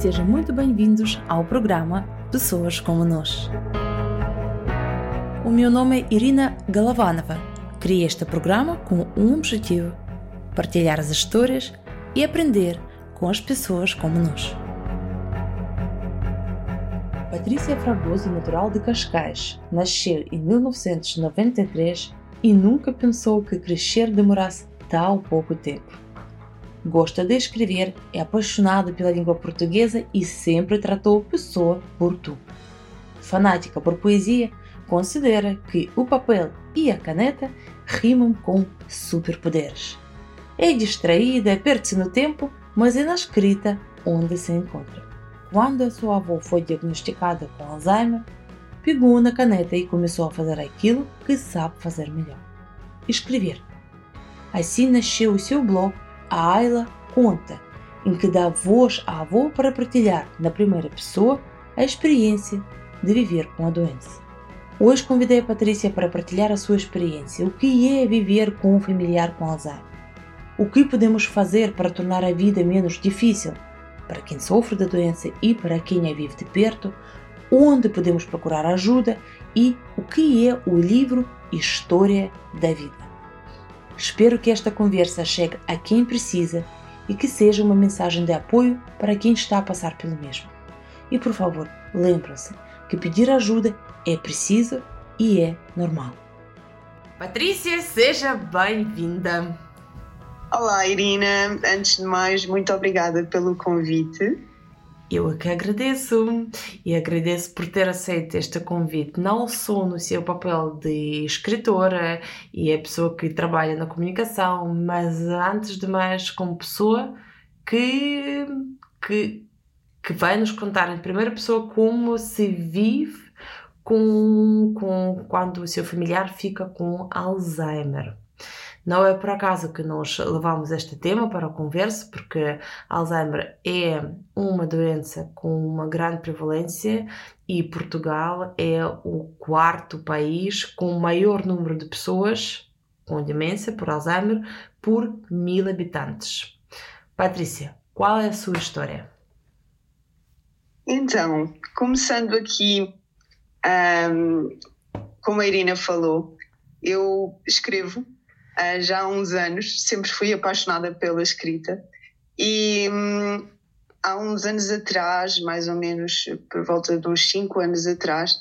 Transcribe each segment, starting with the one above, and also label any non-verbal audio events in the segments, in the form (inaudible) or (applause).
sejam muito bem-vindos ao programa Pessoas como Nós. O meu nome é Irina Galovanova. Criei este programa com um objetivo: partilhar as histórias e aprender com as pessoas como nós. Patrícia Fragoso, natural de Cascais, nasceu em 1993 e nunca pensou que crescer demorasse tão pouco tempo. Gosta de escrever, é apaixonada pela língua portuguesa e sempre tratou pessoa por tu. Fanática por poesia, considera que o papel e a caneta rimam com superpoderes. É distraída, perde-se no tempo, mas é na escrita onde se encontra. Quando a sua avó foi diagnosticada com Alzheimer, pegou na caneta e começou a fazer aquilo que sabe fazer melhor: escrever. Assim nasceu o seu blog a Ayla conta, em que dá voz à avó para partilhar, na primeira pessoa, a experiência de viver com a doença. Hoje convidei a Patrícia para partilhar a sua experiência, o que é viver com um familiar com Alzheimer. O que podemos fazer para tornar a vida menos difícil para quem sofre da doença e para quem a vive de perto, onde podemos procurar ajuda e o que é o livro História da Vida. Espero que esta conversa chegue a quem precisa e que seja uma mensagem de apoio para quem está a passar pelo mesmo. E por favor, lembrem-se que pedir ajuda é preciso e é normal. Patrícia, seja bem-vinda! Olá, Irina. Antes de mais, muito obrigada pelo convite. Eu é que agradeço e agradeço por ter aceito este convite, não só no seu papel de escritora e a pessoa que trabalha na comunicação, mas antes de mais como pessoa que, que, que vai nos contar em primeira pessoa como se vive com, com quando o seu familiar fica com Alzheimer. Não é por acaso que nós levamos este tema para a conversa, porque Alzheimer é uma doença com uma grande prevalência e Portugal é o quarto país com o maior número de pessoas com demência por Alzheimer por mil habitantes. Patrícia, qual é a sua história? Então, começando aqui, um, como a Irina falou, eu escrevo uh, já há uns anos, sempre fui apaixonada pela escrita e hum, há uns anos atrás, mais ou menos por volta de uns 5 anos atrás,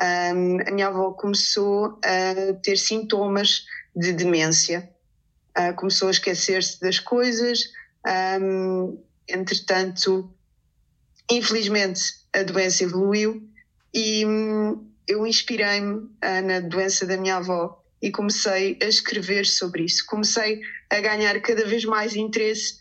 um, a minha avó começou a ter sintomas de demência. Uh, começou a esquecer-se das coisas, um, entretanto, infelizmente, a doença evoluiu e hum, eu inspirei-me uh, na doença da minha avó e comecei a escrever sobre isso. Comecei a ganhar cada vez mais interesse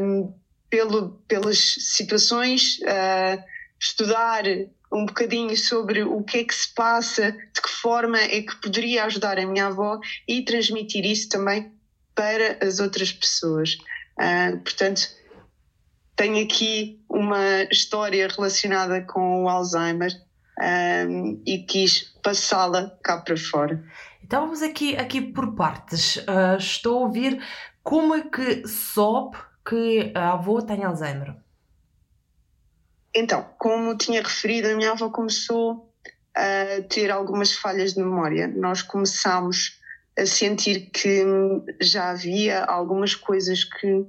um, pelo, pelas situações, uh, estudar um bocadinho sobre o que é que se passa, de que forma é que poderia ajudar a minha avó e transmitir isso também para as outras pessoas. Uh, portanto, tenho aqui uma história relacionada com o Alzheimer um, e quis passá-la cá para fora. Então vamos aqui, aqui por partes. Uh, estou a ouvir como é que soube que a avó tem Alzheimer. Então, como tinha referido, a minha avó começou a ter algumas falhas de memória. Nós começámos a sentir que já havia algumas coisas que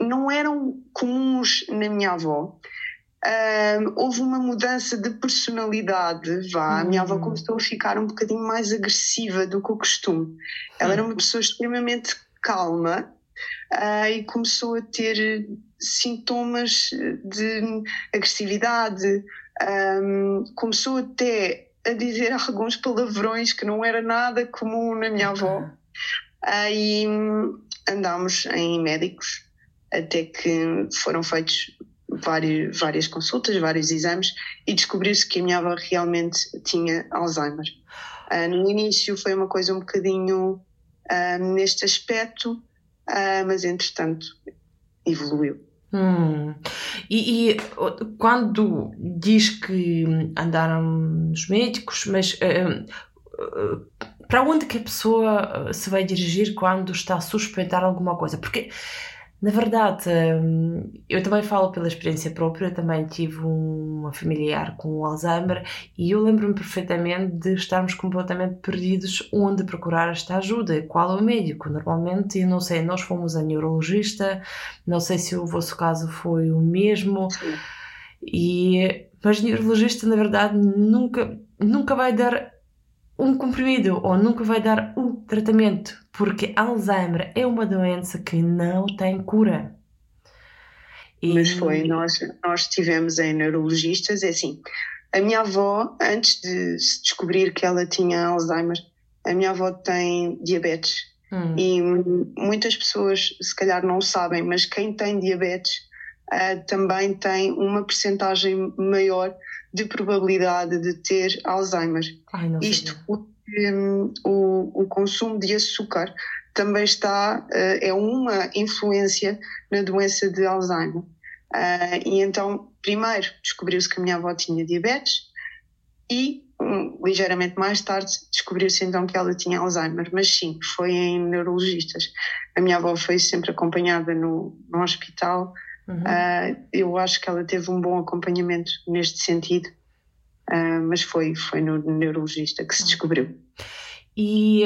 não eram comuns na minha avó houve uma mudança de personalidade, vá. A minha avó hum. começou a ficar um bocadinho mais agressiva do que o costume. Ela era uma hum. pessoa extremamente calma uh, e começou a ter sintomas de agressividade. Um, começou até a dizer alguns palavrões que não era nada comum na minha avó. Aí uh, andámos em médicos até que foram feitos várias, várias consultas, vários exames e descobriu-se que a minha avó realmente tinha Alzheimer. Uh, no início foi uma coisa um bocadinho uh, neste aspecto, uh, mas entretanto evoluiu. Hum. E, e, quando diz que andaram nos médicos, mas para onde que a pessoa se vai dirigir quando está a suspeitar alguma coisa? Porque Na verdade, hum, eu também falo pela experiência própria, também tive uma familiar com Alzheimer e eu lembro-me perfeitamente de estarmos completamente perdidos onde procurar esta ajuda, qual é o médico. Normalmente, eu não sei, nós fomos a neurologista, não sei se o vosso caso foi o mesmo, e, mas neurologista, na verdade, nunca, nunca vai dar um comprimido ou nunca vai dar um tratamento, porque Alzheimer é uma doença que não tem cura. E... Mas foi, nós, nós tivemos em neurologistas, é assim, a minha avó, antes de se descobrir que ela tinha Alzheimer, a minha avó tem diabetes. Hum. E muitas pessoas, se calhar, não sabem, mas quem tem diabetes uh, também tem uma percentagem maior de probabilidade de ter Alzheimer. Ai, Isto porque um, o, o consumo de açúcar também está, uh, é uma influência na doença de Alzheimer. Uh, e então, primeiro descobriu-se que a minha avó tinha diabetes e um, ligeiramente mais tarde descobriu-se então que ela tinha Alzheimer, mas sim, foi em neurologistas. A minha avó foi sempre acompanhada no, no hospital Uhum. Uh, eu acho que ela teve um bom acompanhamento neste sentido, uh, mas foi, foi no neurologista que se uhum. descobriu. E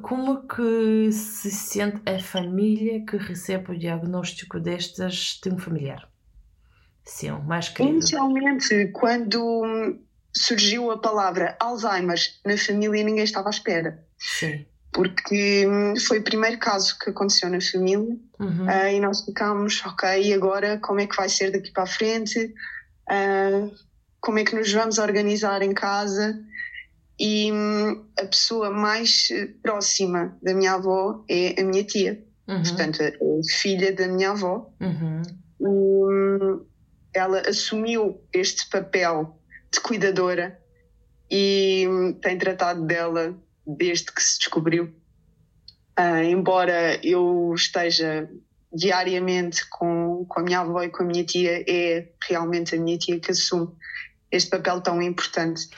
como que se sente a família que recebe o diagnóstico destas de um familiar? Sim, mais querido. Inicialmente, quando surgiu a palavra Alzheimer na família, ninguém estava à espera. Sim porque hum, foi o primeiro caso que aconteceu na família uhum. uh, e nós ficámos, ok, e agora como é que vai ser daqui para a frente? Uh, como é que nos vamos organizar em casa? E um, a pessoa mais próxima da minha avó é a minha tia, uhum. portanto, a filha da minha avó. Uhum. Um, ela assumiu este papel de cuidadora e hum, tem tratado dela desde que se descobriu. Uh, embora eu esteja diariamente com, com a minha avó e com a minha tia, é realmente a minha tia que assume este papel tão importante.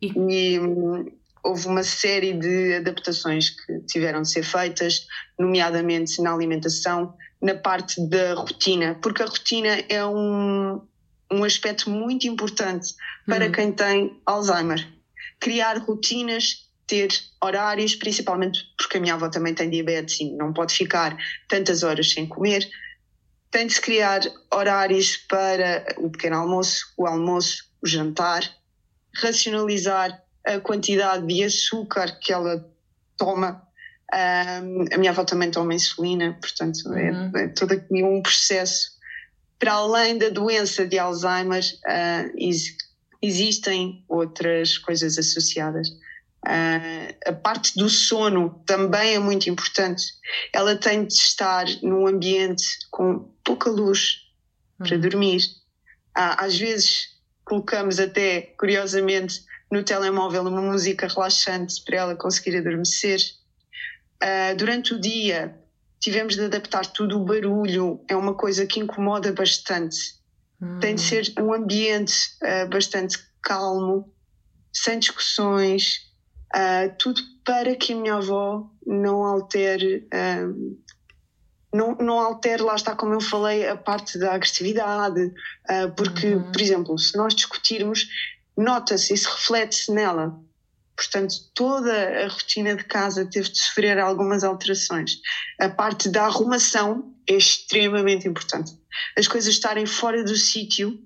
E, e um, houve uma série de adaptações que tiveram de ser feitas, nomeadamente na alimentação, na parte da rotina, porque a rotina é um, um aspecto muito importante para uhum. quem tem Alzheimer. Criar rotinas ter horários, principalmente porque a minha avó também tem diabetes e não pode ficar tantas horas sem comer. Tem de se criar horários para o pequeno almoço, o almoço, o jantar, racionalizar a quantidade de açúcar que ela toma. Um, a minha avó também toma insulina, portanto é, uhum. é, é todo aqui um processo. Para além da doença de Alzheimer, uh, existem outras coisas associadas. Uh, a parte do sono também é muito importante. Ela tem de estar num ambiente com pouca luz para uhum. dormir. Uh, às vezes colocamos até, curiosamente, no telemóvel uma música relaxante para ela conseguir adormecer. Uh, durante o dia tivemos de adaptar tudo o barulho, é uma coisa que incomoda bastante. Uhum. Tem de hum. ser um ambiente bastante calmo, sem discussões, Uh, tudo para que a minha avó não altere, não, não altere, lá está como eu falei, a parte da agressividade, uh, porque, uhum. por exemplo, se nós discutirmos, nota-se, isso reflete-se nela. Portanto, toda a rotina de casa teve de sofrer algumas alterações. A parte da arrumação é extremamente importante. As coisas estarem fora do sítio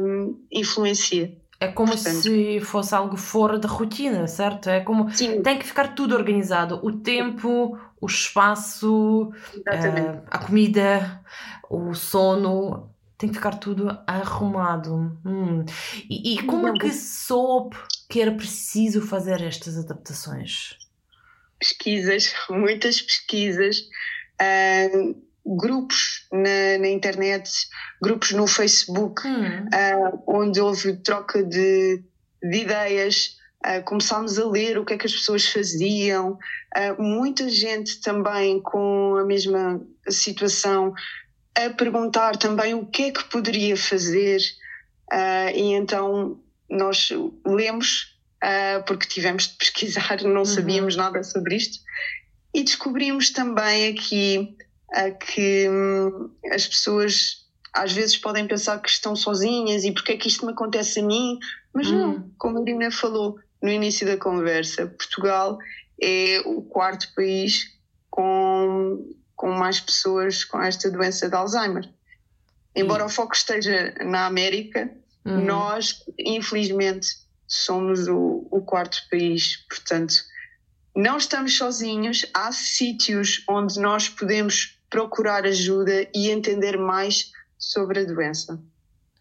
um, influencia. É como Portanto, se fosse algo fora da rotina, certo? É como sim. tem que ficar tudo organizado: o tempo, o espaço, uh, a comida, o sono, tem que ficar tudo arrumado. Hum. E, e, como é que soube que era preciso fazer estas adaptações? Pesquisas, (laughs) muitas pesquisas. Uh, grupos na, na, internet, grupos no Facebook, hum. uh, onde houve troca de, de ideias. Uh, começámos a ler o que é que as pessoas faziam, uh, muita gente também com a mesma situação a perguntar também o que é que poderia fazer, e então nós lemos, porque tivemos de pesquisar, não uhum. sabíamos nada sobre isto, e descobrimos também aqui que hum, as pessoas às vezes podem pensar que estão sozinhas e porque é que isto me acontece a mim, mas hum. não, como a Irina falou no início da conversa, Portugal é o quarto país com, com mais pessoas com esta doença de Alzheimer. Embora o foco esteja na América, uhum. nós, infelizmente, somos o, o quarto país. Portanto, não estamos sozinhos, há sítios onde nós podemos procurar ajuda e entender mais sobre a doença.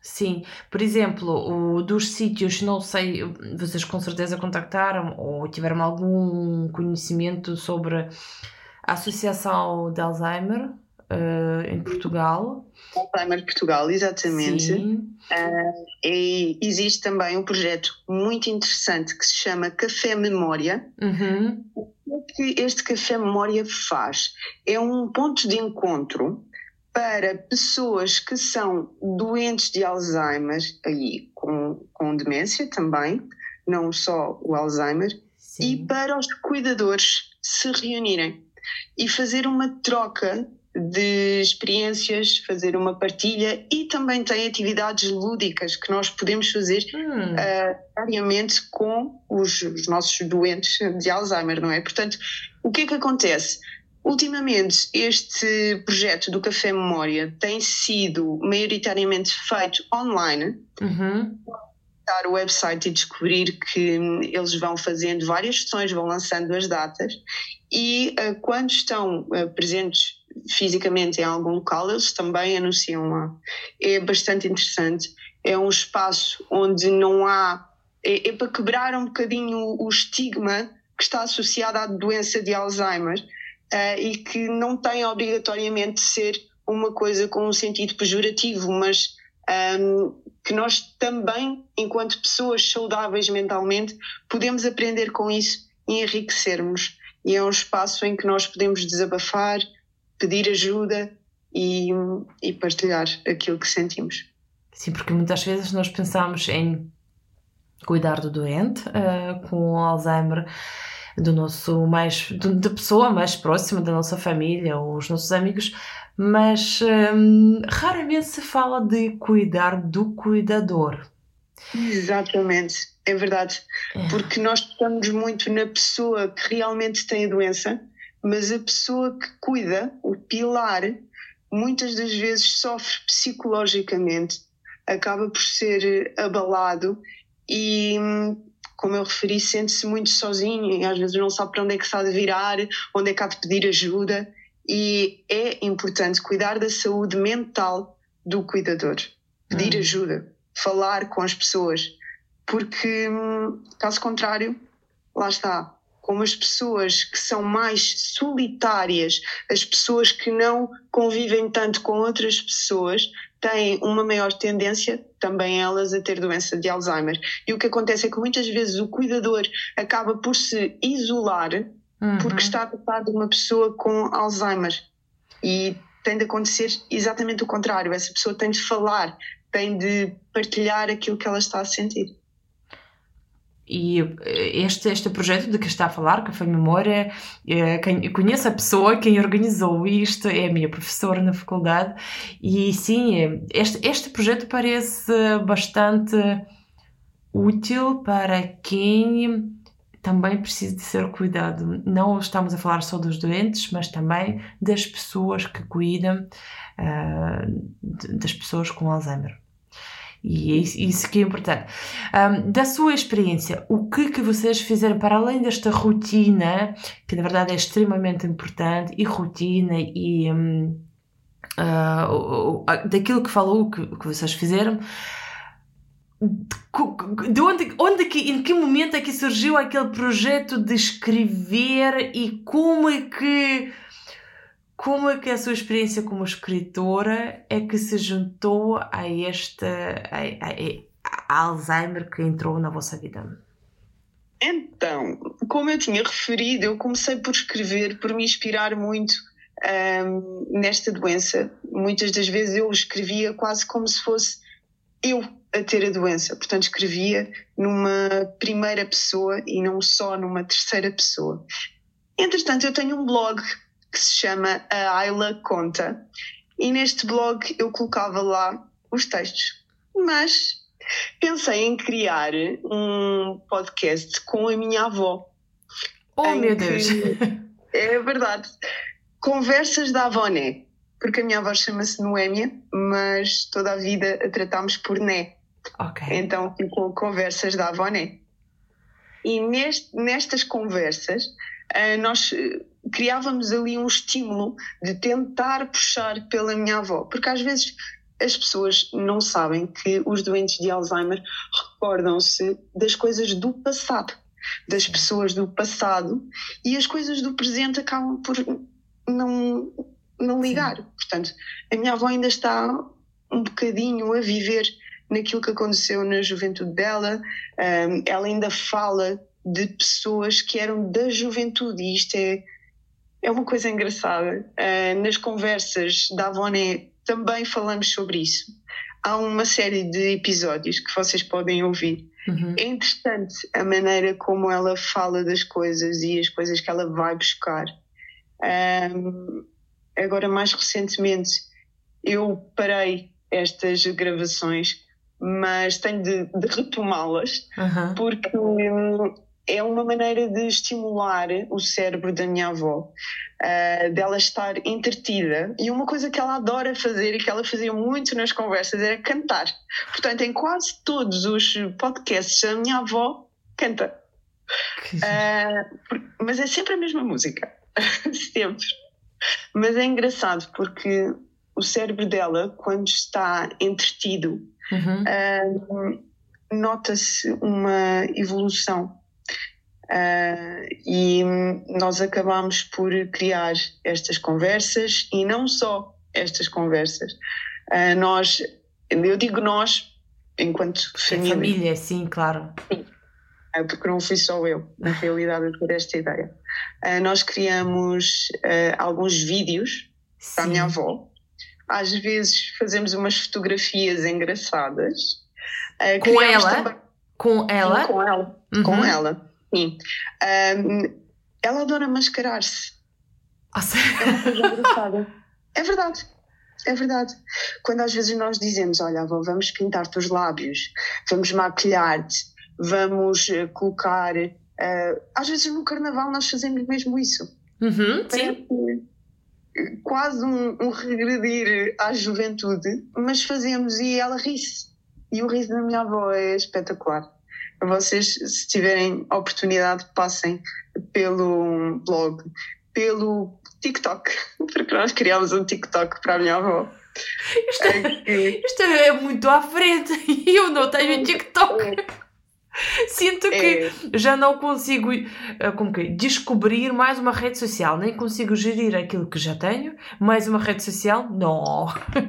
Sim, por exemplo, o, dos sítios, não sei, vocês com certeza contactaram ou tiveram algum conhecimento sobre a Associação de Alzheimer uh, em Portugal. Alzheimer Portugal, exatamente. Uh, e existe também um projeto muito interessante que se chama Café Memória. Uhum. O que este Café Memória faz? É um ponto de encontro para pessoas que são doentes de Alzheimer, aí com, com demência também, não só o Alzheimer, Sim. e para os cuidadores se reunirem e fazer uma troca de experiências, fazer uma partilha e também tem atividades lúdicas que nós podemos fazer hum. uh, diariamente com os, os nossos doentes de Alzheimer, não é? Portanto, o que é que acontece? Ultimamente, este projeto do Café Memória tem sido maioritariamente feito online. Uhum. O website e descobrir que eles vão fazendo várias sessões, vão lançando as datas e uh, quando estão uh, presentes fisicamente em algum local, eles também anunciam lá. É bastante interessante. É um espaço onde não há. É, é para quebrar um bocadinho o estigma que está associado à doença de Alzheimer uh, e que não tem obrigatoriamente de ser uma coisa com um sentido pejorativo, mas um, ehm, que nós também, enquanto pessoas saudáveis mentalmente, podemos aprender com isso e enriquecermos. E é um espaço em que nós podemos desabafar, pedir ajuda e, e partilhar aquilo que sentimos. Sim, porque muitas vezes nós pensamos em cuidar do doente uh, com Alzheimer do nosso mais da pessoa mais próxima da nossa família ou os nossos amigos mas hum, raramente se fala de cuidar do cuidador exatamente é verdade é. porque nós estamos muito na pessoa que realmente tem a doença mas a pessoa que cuida o pilar muitas das vezes sofre psicologicamente acaba por ser abalado e hum, como eu referi, sente-se muito sozinho e às vezes não sabe para onde é que está de virar, onde é que há de pedir ajuda. E é importante cuidar da saúde mental do cuidador, pedir hum. ajuda, falar com as pessoas, porque caso contrário, lá está. Como as pessoas que são mais solitárias, as pessoas que não convivem tanto com outras pessoas, têm uma maior tendência, também elas, a ter doença de Alzheimer. E o que acontece é que muitas vezes o cuidador acaba por se isolar uhum. porque está a tratar de uma pessoa com Alzheimer. E tem de acontecer exatamente o contrário. Essa pessoa tem de falar, tem de partilhar aquilo que ela está a sentir. E eh, este, este projeto de que está a falar, que foi Memória, é, conheço a pessoa, quem organizou isto é a minha professora na faculdade, e sim, é, este, este projeto parece bastante útil para quem também precisa de ser cuidado. Não estamos a falar só dos doentes, mas também das pessoas que cuidam uh, das pessoas com Alzheimer. E é isso que é importante. Um, da sua experiência, o que, que vocês fizeram para além desta rotina, que na verdade é extremamente importante, e rotina, e um, uh, daquilo que falou que, que vocês fizeram, de onde, onde que, em que momento é que surgiu aquele projeto de escrever e como é que como é que a sua experiência como escritora é que se juntou a esta a, a, a Alzheimer que entrou na vossa vida? Então, como eu tinha referido, eu comecei por escrever, por me inspirar muito um, nesta doença. Muitas das vezes eu escrevia quase como se fosse eu a ter a doença. Portanto, escrevia numa primeira pessoa e não só numa terceira pessoa. Entretanto, eu tenho um blog que se chama A Ayla Conta. E neste blog eu colocava lá os textos. Mas pensei em criar um podcast com a minha avó. Oh, meu Deus! (laughs) É verdade. Conversas da Avoné. Porque a minha avó chama-se Noémia, mas toda a vida a tratámos por Né. Então ficou Conversas da Avoné. E neste, nestas conversas, uh, nós eh, criávamos ali um estímulo de tentar puxar pela minha avó. Porque às vezes as pessoas não sabem que os doentes de Alzheimer recordam-se das coisas do passado, das pessoas do passado, e as coisas do presente acabam por não, não ligar. Sim. Portanto, a minha avó ainda está um bocadinho a viver naquilo que aconteceu na juventude dela, ela ainda fala de pessoas que eram da juventude, e isto é, é uma coisa engraçada. Uh, nas conversas da Avoné também falamos sobre isso. Há uma série de episódios que vocês podem ouvir. Uhum. É interessante a maneira como ela fala das coisas e as coisas que ela vai buscar. Um, agora, mais recentemente, eu parei estas gravações, mas tenho de, de retomá-las, uhum. porque é uma maneira de estimular o cérebro da minha avó, uh, dela estar entretida. E uma coisa que ela adora fazer e que ela fazia muito nas conversas era cantar. Portanto, em quase todos os podcasts, a minha avó canta. Uh, mas é sempre a mesma música. (laughs) sempre. Mas é engraçado porque o cérebro dela, quando está entretido, uhum. uh, nota-se uma evolução Uh, e nós acabamos por criar estas conversas e não só estas conversas. Uh, nós, eu digo nós, enquanto família. família, sim, claro. Sim. Uh, porque não fui só eu, na realidade, por esta ideia. nós criamos alguns vídeos sim. para a minha avó. Às vezes fazemos umas fotografias engraçadas. com ela? Também... Com ela? Sim, com ela. Uhum. Com ela. Sim. Um, ela adora mascarar-se. Ah, é uma coisa engraçada. É verdade. É verdade. Quando às vezes nós dizemos, olha, avó, vamos pintar-te os lábios, vamos maquilhar-te, vamos uh, colocar. Uh, às vezes no carnaval nós fazemos mesmo isso. Uhum, sim. Quase um, um, regredir à juventude, mas fazemos e ela ri-se. E o riso da minha avó é espetacular vocês, se tiverem oportunidade, passem pelo blog, pelo TikTok, (laughs) porque nós criámos um TikTok para a minha avó. Isto é, isto é muito à frente e (laughs) eu não tenho TikTok. Sinto que é. já não consigo eh, como que, descobrir mais uma rede social, nem consigo gerir aquilo que já tenho, mais uma rede social, não.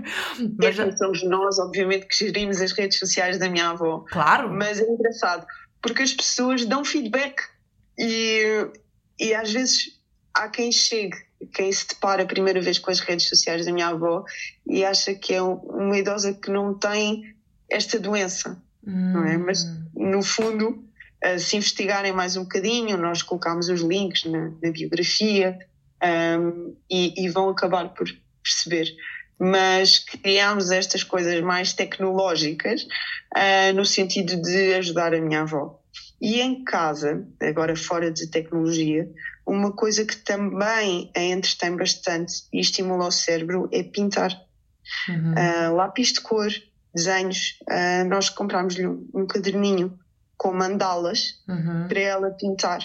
(laughs) Mas já... Somos nós, obviamente, que gerimos as redes sociais da minha avó. Claro. Mas é engraçado, porque as pessoas dão feedback e, e às vezes há quem chegue, quem se depara a primeira vez com as redes sociais da minha avó e acha que é uma idosa que não tem esta doença Hum. Não é? Mas, hum. No fundo, uh, se investigarem mais um bocadinho, nós colocamos os links na, na biografia um, e, e, vão acabar por perceber. Mas criámos estas coisas mais tecnológicas uh, no sentido de ajudar a minha avó. E em casa, agora fora de tecnologia, uma coisa que também a entretém bastante e estimula o cérebro é pintar. Uhum. Uh, lápis de cor, desenhos, uh, nós comprámos-lhe um, caderninho com mandalas uhum. para ela pintar.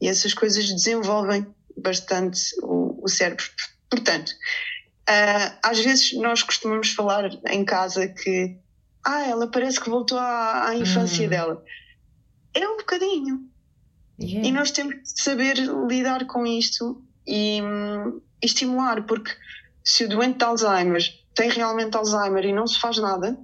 E essas coisas desenvolvem bastante o, o cérebro. Portanto, uh, às vezes nós costumamos falar em casa que ah, ela parece que voltou à, à infância uhum. dela. É um bocadinho. Yeah. E nós temos de saber lidar com isto e, um, estimular, porque se o doente de Alzheimer tem realmente Alzheimer e não se faz nada,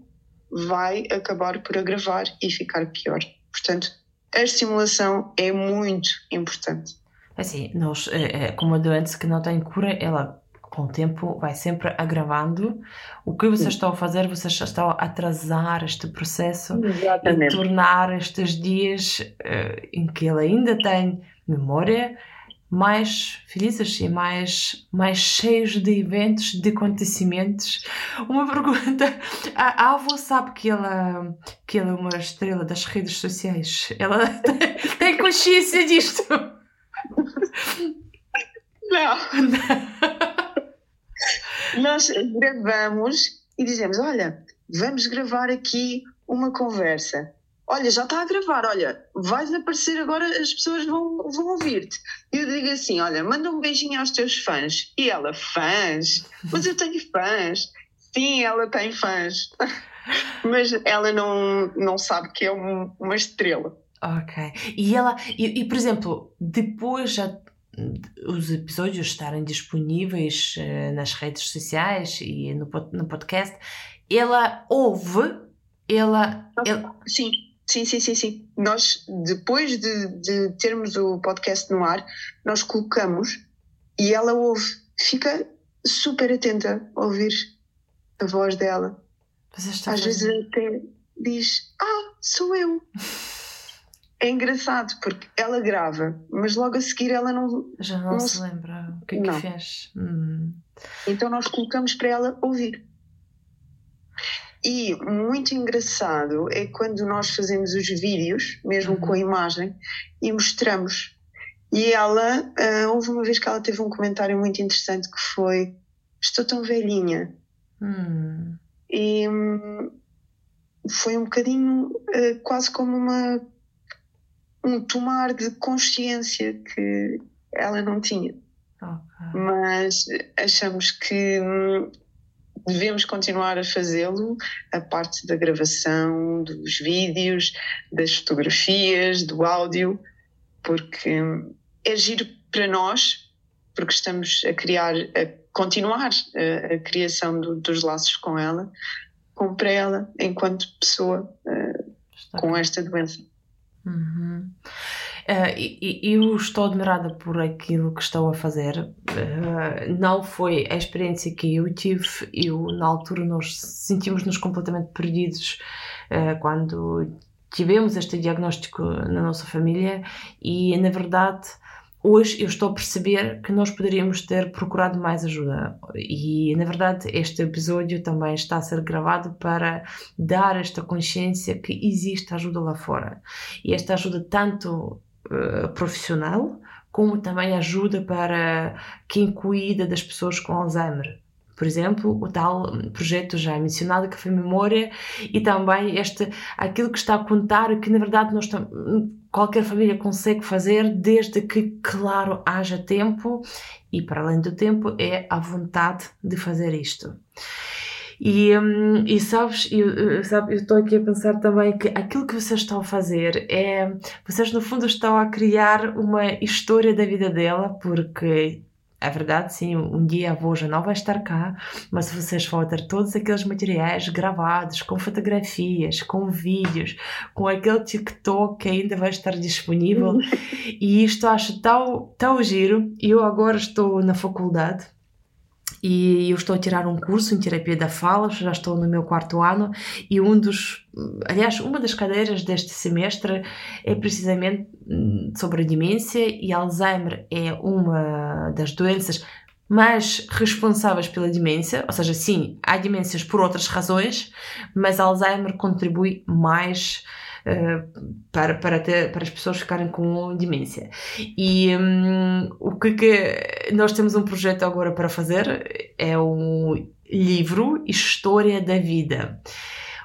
vai acabar por agravar e ficar pior. Portanto, a estimulação é muito importante. Assim, nós, é, é, como a doença que não tem cura, ela com o tempo vai sempre agravando. O que vocês estão a fazer, vocês estão a atrasar este processo Exatamente. e tornar estes dias uh, em que ele ainda tem memória mais felizes e mais, mais cheios de eventos, de acontecimentos. Uma (laughs) pergunta: a, a avó sabe que ela, que ela é uma estrela das redes sociais? Ela (laughs) tem, tem consciência disto? Não. (laughs) Nós gravamos e dizemos: Olha, vamos gravar aqui uma conversa. Olha, já está a gravar, olha, vais aparecer agora, as pessoas vão, vão ouvir-te. E eu digo assim: Olha, manda um beijinho aos teus fãs. E ela, fãs? Mas eu tenho fãs. Sim, ela tem fãs. (laughs) Mas ela não, não sabe que é um, uma estrela. Ok. E ela, e, e por exemplo, depois já os episódios estarem disponíveis uh, nas redes sociais e no, no podcast, ela ouve, ela, ela... Sim, sim, sim, sim, sim. Nós, depois de, de termos o podcast no ar, nós colocamos e ela ouve, fica super atenta a ouvir a voz dela. Às vezes até diz, ah, sou eu. (laughs) é engraçado porque ela grava, mas logo a seguir ela não. Já não, não se lembra o que é que fez. Hum. Então nós colocamos para ela ouvir. E muito engraçado é quando nós fazemos os vídeos, mesmo uhum. com a imagem, e mostramos. E ela, uh, houve uma vez que ela teve um comentário muito interessante que foi: Estou tão velhinha. Hum. E um, foi um bocadinho uh, quase como uma um tomar de consciência que ela não tinha. Okay. Mas achamos que hum, devemos continuar a fazê-lo, a parte da gravação, dos vídeos, das fotografias, do áudio, porque é giro para nós, porque estamos a criar, a continuar a, a criação do, dos laços com ela, como para ela, enquanto pessoa uh, com esta doença. Uhum. Uh, eu estou admirada por aquilo que estão a fazer. Uh, não foi a experiência que eu tive. Eu, na altura, nós sentimos-nos completamente perdidos uh, quando tivemos este diagnóstico na nossa família e, na verdade, hoje eu estou a perceber que nós poderíamos ter procurado mais ajuda e na verdade este episódio também está a ser gravado para dar esta consciência que existe ajuda lá fora e esta ajuda tanto uh, profissional como também ajuda para quem cuida das pessoas com Alzheimer por exemplo, o tal projeto já mencionado que foi Memória e também este, aquilo que está a contar que na verdade nós qualquer família consegue fazer desde que, claro, haja tempo e para além do tempo é a vontade de fazer isto. E, hum, e sabes, eu, sabe, eu estou aqui a pensar também que aquilo que vocês estão a fazer é. Vocês, no fundo, estão a criar uma história da vida dela, porque é verdade, sim, um dia a avó já não vai estar cá, mas vocês forem ter todos aqueles materiais gravados, com fotografias, com vídeos, com aquele TikTok que ainda vai estar disponível, e isto acho tão, tão giro. Eu agora estou na faculdade e eu estou a tirar um curso em terapia da fala, já estou no meu quarto ano e um dos, aliás, uma das cadeiras deste semestre é precisamente hum, sobre a demência e Alzheimer é uma das doenças mais responsáveis pela demência, ou seja, sim, há demências por outras razões, mas Alzheimer contribui mais uh, para, para, ter, para as pessoas ficarem com demência. E um, o que, que nós temos um projeto agora para fazer é um livro História da Vida.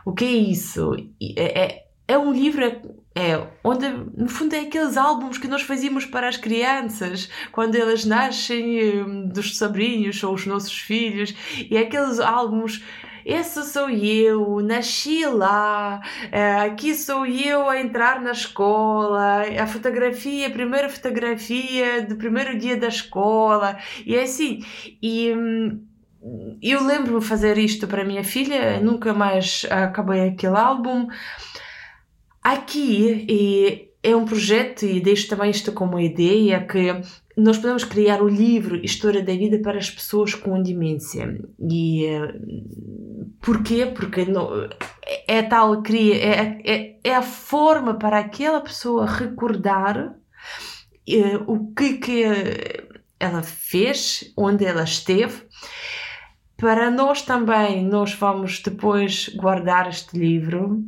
O que é isso? É, é, é um livro é onde no fundo é aqueles álbuns que nós fazíamos para as crianças quando elas nascem hum, dos sobrinhos ou os nossos filhos e é aqueles álbuns esse sou eu, nasci lá, eh, aqui sou eu a entrar na escola, a fotografia, a primeira fotografia do primeiro dia da escola, e é assim. E hum, eu lembro-me fazer isto para minha filha, nunca mais acabei aquele álbum. Aqui é um projeto, e deixo também isto como ideia, que nós podemos criar o livro História da Vida para as pessoas com demência. E uh, porquê? Porque não, é, é tal cria, é, é, é a forma para aquela pessoa recordar uh, o que, que ela fez, onde ela esteve. Para nós também, nós vamos depois guardar este livro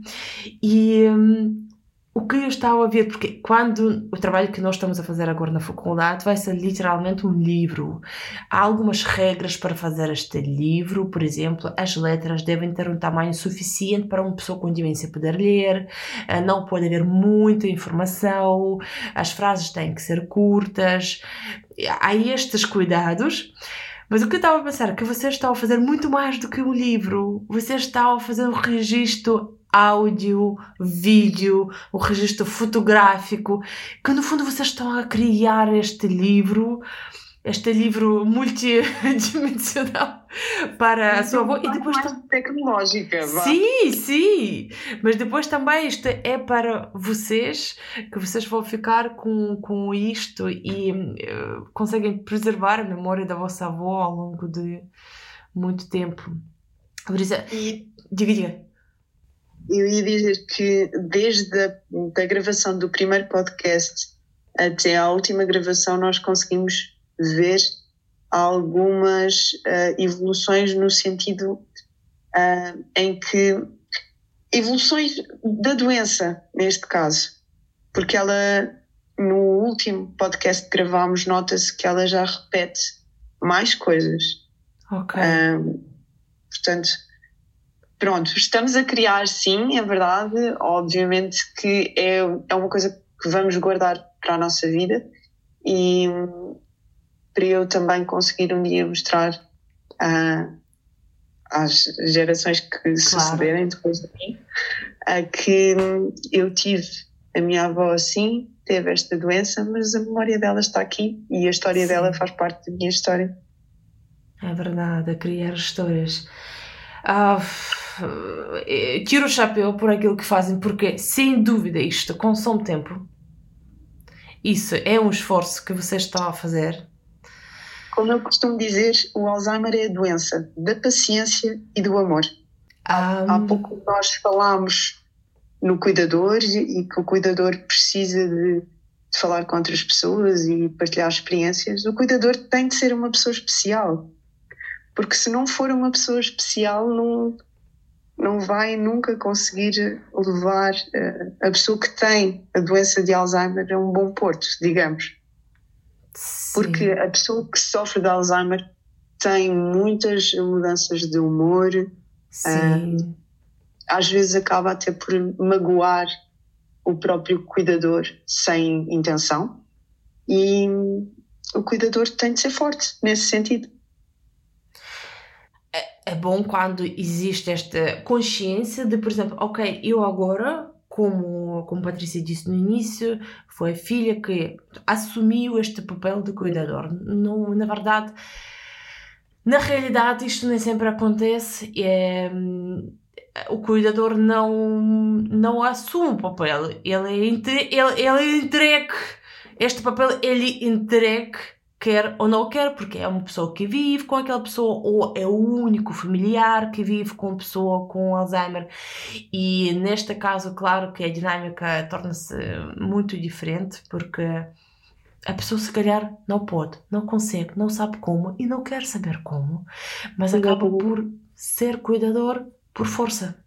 e um, o que eu estava a ver, porque quando o trabalho que nós estamos a fazer agora na faculdade vai ser literalmente um livro. Há algumas regras para fazer este livro, por exemplo, as letras devem ter um tamanho suficiente para uma pessoa com demência poder ler, eh, não pode haver muita informação, as frases têm que ser curtas. Há estes cuidados. Mas o que eu estava a pensar é que vocês estão a fazer muito mais do que um livro. Vocês estão a fazer um registro áudio, vídeo, o registro fotográfico, que no fundo vocês estão a criar este livro, este livro multidimensional (laughs) para a sua avó e depois tecnológica, vá. Sim, sim, mas depois também isto é para vocês que vocês vão ficar com, com isto e uh, conseguem preservar a memória da vossa avó ao longo de muito tempo. Por isso, e... diga, diga eu ia dizer que desde a da gravação do primeiro podcast até à última gravação nós conseguimos ver algumas uh, evoluções no sentido uh, em que evoluções da doença neste caso. Porque ela no último podcast que gravámos nota-se que ela já repete mais coisas. Ok. Uh, portanto pronto, estamos a criar, sim, é verdade. Obviamente que é, é uma coisa que vamos guardar para a nossa vida e para eu também conseguir um dia mostrar uh, às gerações que claro. sucederem depois de mim uh, que eu tive a minha avó assim, teve esta doença, mas a memória dela está aqui e a história sim. dela faz parte da minha história. É verdade, a criar histórias. Eh, tiro o chapéu por aquilo que fazem, porque sem dúvida isto consome tempo. Isso é um esforço que vocês estão a fazer. Como eu costumo dizer, o Alzheimer é a doença da paciência e do amor. Um... Há pouco nós falámos no cuidador e que o cuidador precisa de, de falar com outras pessoas e partilhar experiências. O cuidador tem de ser uma pessoa especial. Porque se não for uma pessoa especial, não, não vai nunca conseguir levar uh, a pessoa que tem a doença de Alzheimer a um bom porto, digamos. Sim. Porque a pessoa que sofre de Alzheimer tem muitas mudanças de humor, uh, às vezes acaba até por magoar o próprio cuidador sem intenção, e o cuidador tem de ser forte nesse sentido é bom quando existe esta consciência de, por exemplo, ok, eu agora, como, como Patrícia disse no início, foi a filha que assumiu este papel de cuidador. Não, na verdade, na realidade, isto nem sempre acontece. É, o cuidador não, não assume o papel, ele é, entre, ele, ele é entregue. Este papel ele é entregue quer ou não quer, porque é uma pessoa que vive com aquela pessoa ou é o único familiar que vive com a pessoa com Alzheimer. E neste caso, claro que a dinâmica torna-se muito diferente, porque a pessoa se calhar não pode, não consegue, não sabe como e não quer saber como, mas acaba por ser cuidador por força.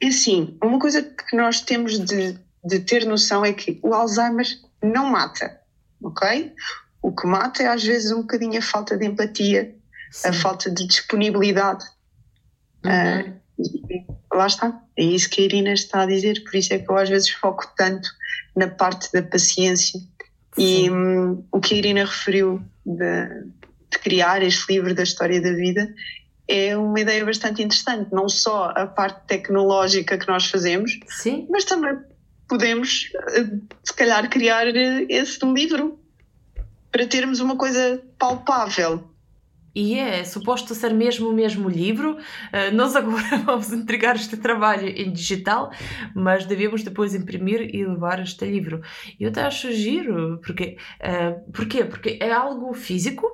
E sim, uma coisa que nós temos de, de ter noção é que o Alzheimer não mata, ok? O que mata é às vezes um bocadinho a falta de empatia, Sim. a falta de disponibilidade. Uhum. Uh, lá está, é isso que a Irina está a dizer, por isso é que eu às vezes foco tanto na parte da paciência. E um, o que a Irina referiu de, de criar este livro da história da vida é uma ideia bastante interessante, não só a parte tecnológica que nós fazemos, Sim. mas também podemos, eh, se calhar, criar eh, esse livro para termos uma coisa palpável. E é suposto ser mesmo o mesmo livro. Uh, nós agora (laughs) vamos entregar este trabalho em digital, mas devemos depois imprimir e levar este livro. Eu até acho giro, porque, uh, porquê? Porque é algo físico,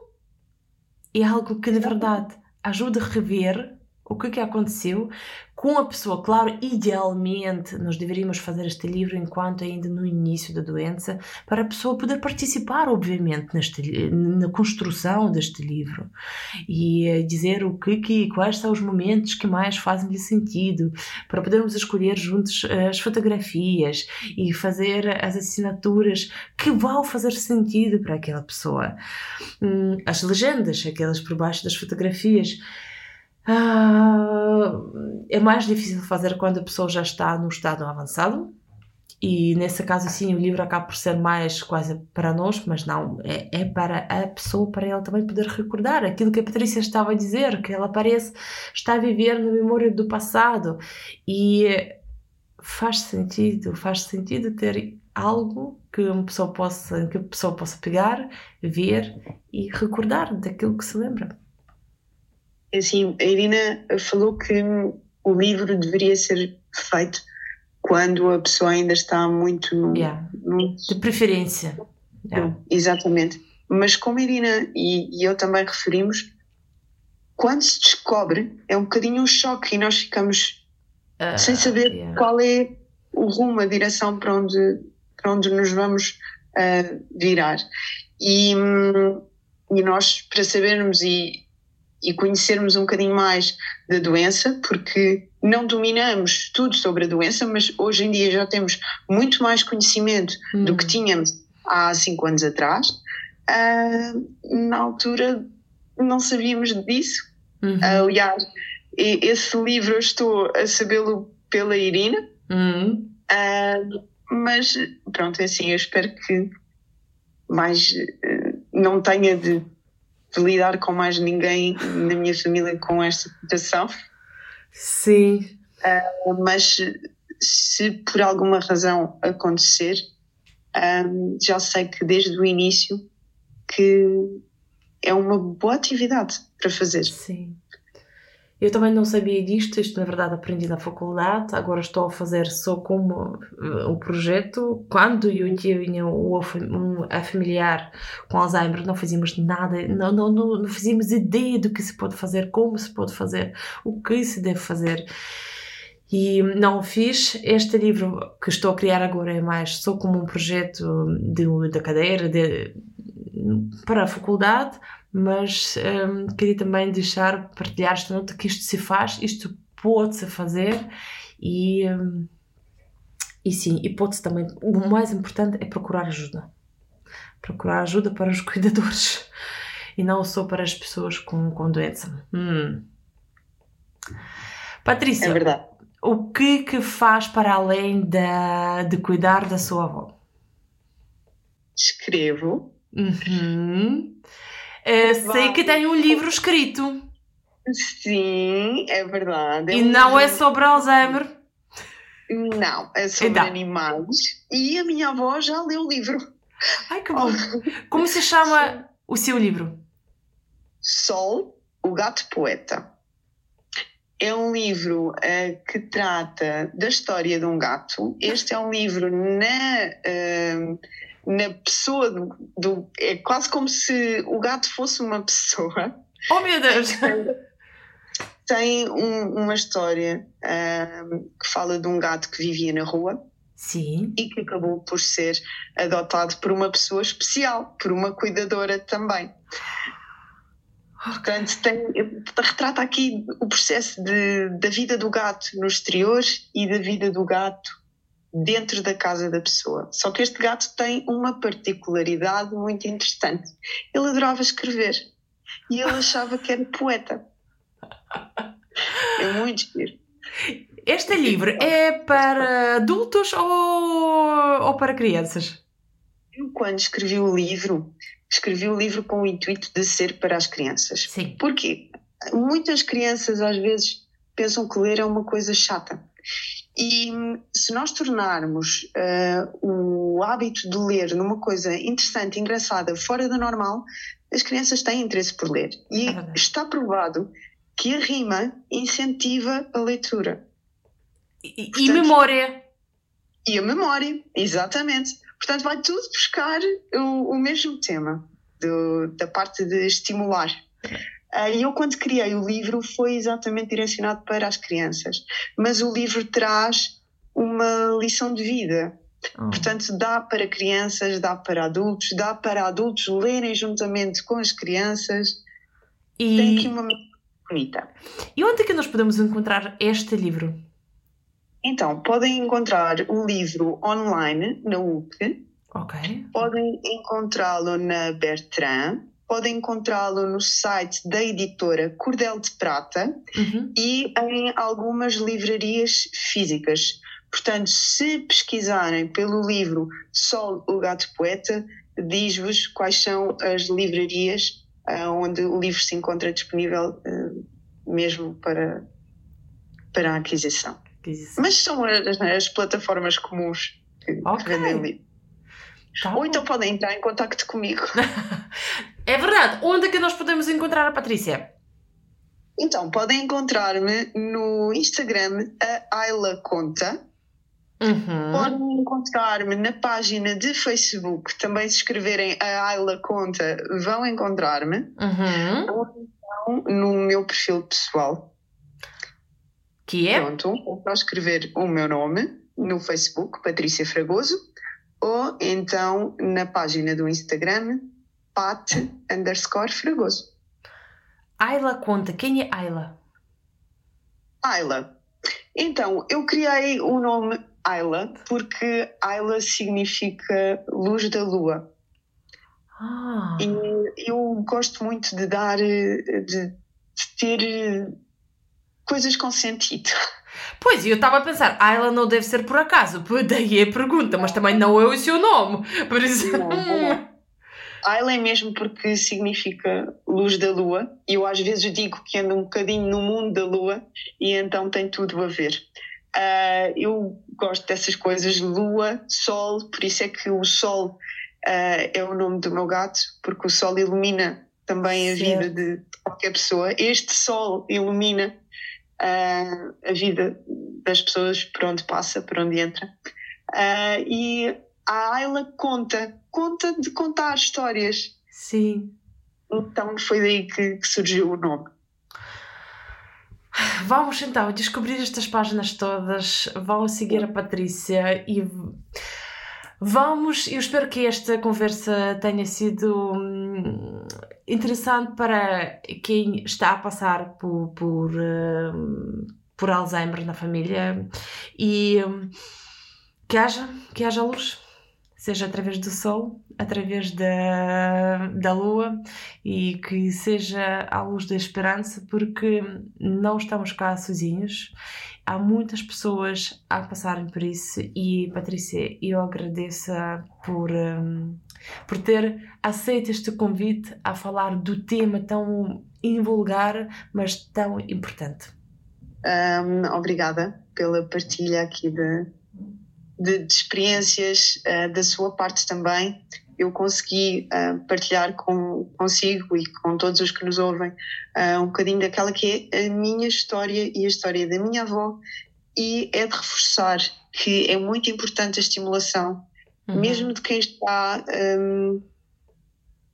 é algo que na verdade ajuda a rever o que, que aconteceu, com a pessoa. Claro, idealmente nós deveríamos fazer este livro enquanto ainda no início da doença, para a pessoa poder participar, obviamente, neste, na construção deste livro e eh, dizer o que, que quais são os momentos que mais fazem-lhe sentido, para podermos escolher juntos eh, as fotografias e fazer as assinaturas que vão fazer sentido para aquela pessoa. Hum, as legendas, aquelas por baixo das fotografias. Ah, é mais difícil fazer quando a pessoa já está no estado avançado. E nesse caso, sim, o livro acaba por ser mais quase para nós, mas não, é, é para a pessoa, para ela também poder recordar aquilo que a Patrícia estava a dizer, que ela parece estar a viver na memória do passado. E faz sentido, faz sentido ter algo que uma pessoa possa, que a pessoa possa pegar, ver e recordar daquilo que se lembra. Assim, a Irina falou que o livro deveria ser feito quando a pessoa ainda está muito no, yeah. no... de preferência. Yeah. Exatamente. Mas como a Irina e, e eu também referimos, quando se descobre é um bocadinho um choque e nós ficamos uh, sem saber yeah. qual é o rumo, a direção para onde, para onde nos vamos uh, virar. E, hum, e nós, para sabermos e, e conhecermos um bocadinho mais da doença, porque não dominamos tudo sobre a doença, mas hoje em dia já temos muito mais conhecimento hum. do que tínhamos há cinco anos atrás. Uh, na altura não sabíamos disso. Uhum. Aliás, esse livro eu estou a sabê-lo pela Irina, uhum. uh, mas pronto, é assim, eu espero que mais uh, não tenha de de lidar com mais ninguém na minha família com esta situação. Sim. Uh, mas se por alguma razão acontecer, um, ah, já sei que desde o início que é uma boa atividade para fazer. Sim. Eu também não sabia disto, isto na verdade aprendi na faculdade, agora estou a fazer só como o uh, projeto. Quando eu tinha o, um, a familiar com Alzheimer, não fazíamos nada, não, não, não, não fazíamos ideia do que se pode fazer, como se pode fazer, o que se deve fazer. E não fiz. Este livro que estou a criar agora é mais só como um projeto de, da cadeira de, para a faculdade, mas um, queria também deixar, partilhar esta nota que isto se faz, isto pode-se fazer e, um, e sim, e pode-se também, o mais importante é procurar ajuda. Procurar ajuda para os (laughs) cuidadores e não só para as pessoas com, com doença. Hum. Patrícia, é verdade. o que que faz para além da, de cuidar da sua avó? Escrevo. Uhum. Uh, sei que tem um livro escrito. Sim, é verdade. É e um não é livro... é sobre Alzheimer? Não, é sobre então. animais. E a minha avó já leu o livro. Ai, que bom. (laughs) Como se chama o seu livro? Sol, o Gato Poeta. É um livro uh, que trata da história de um gato. Este é um livro na. Uh, na pessoa do, do, É quase como se o gato fosse uma (laughs) pessoa. Oh meu Deus! Tem um, uma história um, que fala de um gato que vivia na rua. Sim. E que acabou por ser adotado por uma pessoa especial, por uma cuidadora também. Portanto, tem, retrata aqui o processo de, da vida do gato no exterior e da vida do gato dentro da casa da pessoa. Só que este gato tem uma particularidade muito interessante. Ele adorava escrever e ele achava que era poeta. É muito giro. Este livro é para adultos ou, ou para crianças? Eu, quando escrevi o livro, escrevi o livro com o intuito de ser para as crianças. Sim. Porquê? Muitas crianças às vezes pensam que ler é uma coisa chata. E se nós tornarmos uh, o hábito de ler numa coisa interessante, engraçada, fora da normal, as crianças têm interesse por ler. E é está provado que a rima incentiva a leitura. E, Portanto, e memória. E a memória, exatamente. Portanto, vai tudo buscar o, o mesmo tema, do, da parte de estimular. Uh, e eu, quando criei o livro, foi exatamente direcionado para as crianças. Mas o livro traz uma lição de vida. Oh. Portanto, dá para crianças, dá para adultos, dá para adultos lerem juntamente com as crianças. E... Tem aqui uma bonita. E onde é que nós podemos encontrar este livro? Então, podem encontrar o livro online na UC. Ok. Podem encontrá-lo na Bertrand. Podem encontrá-lo no site da editora Cordel de Prata uhum. e em algumas livrarias físicas. Portanto, se pesquisarem pelo livro Sol, o Gato Poeta, diz-vos quais são as livrarias uh, onde o livro se encontra disponível uh, mesmo para, para a aquisição. aquisição. Mas são as, as, plataformas comuns que, okay. que vendem livro. Tá Ou então podem entrar em contato comigo. (laughs) é verdade. Onde é que nós podemos encontrar a Patrícia? Então, podem encontrar-me no Instagram, a Ayla Conta. Uhum. Podem encontrar-me na página de Facebook, também se escreverem a Ayla Conta, vão encontrar-me. Uhum. Ou então no meu perfil pessoal. Que é? Pronto, ou para escrever o meu nome no Facebook, Patrícia Fragoso, ou então na página do Instagram, pat underscore Fragoso. Ayla Conta, quem é Ayla? Ayla. Então, eu criei o nome Ayla, porque Ayla significa luz da lua. Ah. E eu gosto muito de dar, de, ter coisas com sentido. Pois, eu estava a pensar, Ayla não deve ser por acaso, daí a pergunta, mas também não é o seu nome, por isso... Não, não. Ayla é mesmo porque significa luz da lua, e eu às vezes digo que ando um bocadinho no mundo da lua, e então tem tudo a ver. Uh, eu gosto dessas coisas, lua, sol, por isso é que o sol uh, é o nome do meu gato, porque o sol ilumina também a vida de qualquer pessoa. Este sol ilumina uh, a vida das pessoas por onde passa, por onde entra. e a Ayla conta, conta de contar histórias. Sim. Então foi daí que, que surgiu o nome. Vamos então descobrir estas páginas todas, vamos seguir a Patrícia e vamos. Eu espero que esta conversa tenha sido hum, interessante para quem está a passar por, por, hum, por Alzheimer na família e hum, que haja, que haja luz seja através do Sol, através da, da Lua e que seja à luz da esperança, porque não estamos cá sozinhos. Há muitas pessoas a passarem por isso e, Patrícia, eu agradeço por, um, por ter aceito este convite a falar do tema tão invulgar, mas tão importante. Um, obrigada pela partilha aqui de, de, de experiências uh, da sua parte também. Eu consegui uh, partilhar com, consigo e com todos os que nos ouvem uh, um bocadinho daquela que é a minha história e a história da minha avó, e é de reforçar que é muito importante a estimulação, uhum. mesmo de quem está um,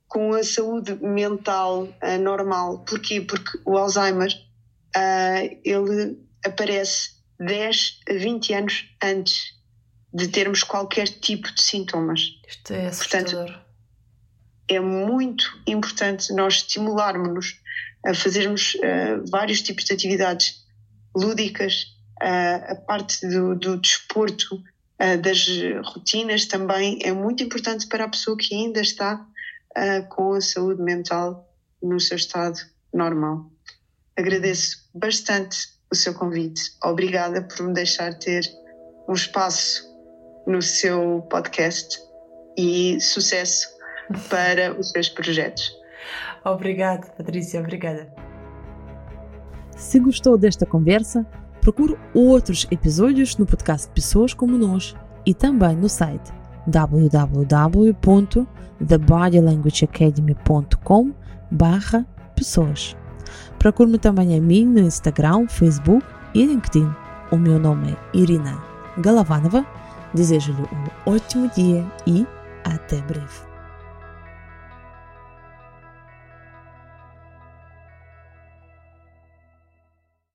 com a saúde mental normal. Porquê? Porque o Alzheimer ele aparece 10 a 20 anos antes de termos qualquer tipo de sintomas. Isto é assustador. Portanto, é muito importante nós estimularmos-nos a fazermos uh, vários tipos de atividades lúdicas, uh, a parte do, do desporto, uh, das rotinas também é muito importante para a pessoa que ainda está com a saúde mental no seu estado normal. Agradeço bastante o seu convite. Obrigada por me deixar ter um espaço no seu podcast e sucesso (laughs) para os seus projetos. Obrigada, Patrícia, obrigada. Se gostou desta conversa, procure outros episódios no podcast Pessoas como Nós e também no site www.thebodylanguageacademy.com barra pessoas. Procure-me também a mim no Instagram, Facebook e LinkedIn. O meu nome é Irina Galavanova Desejo-lhe um ótimo dia e até breve.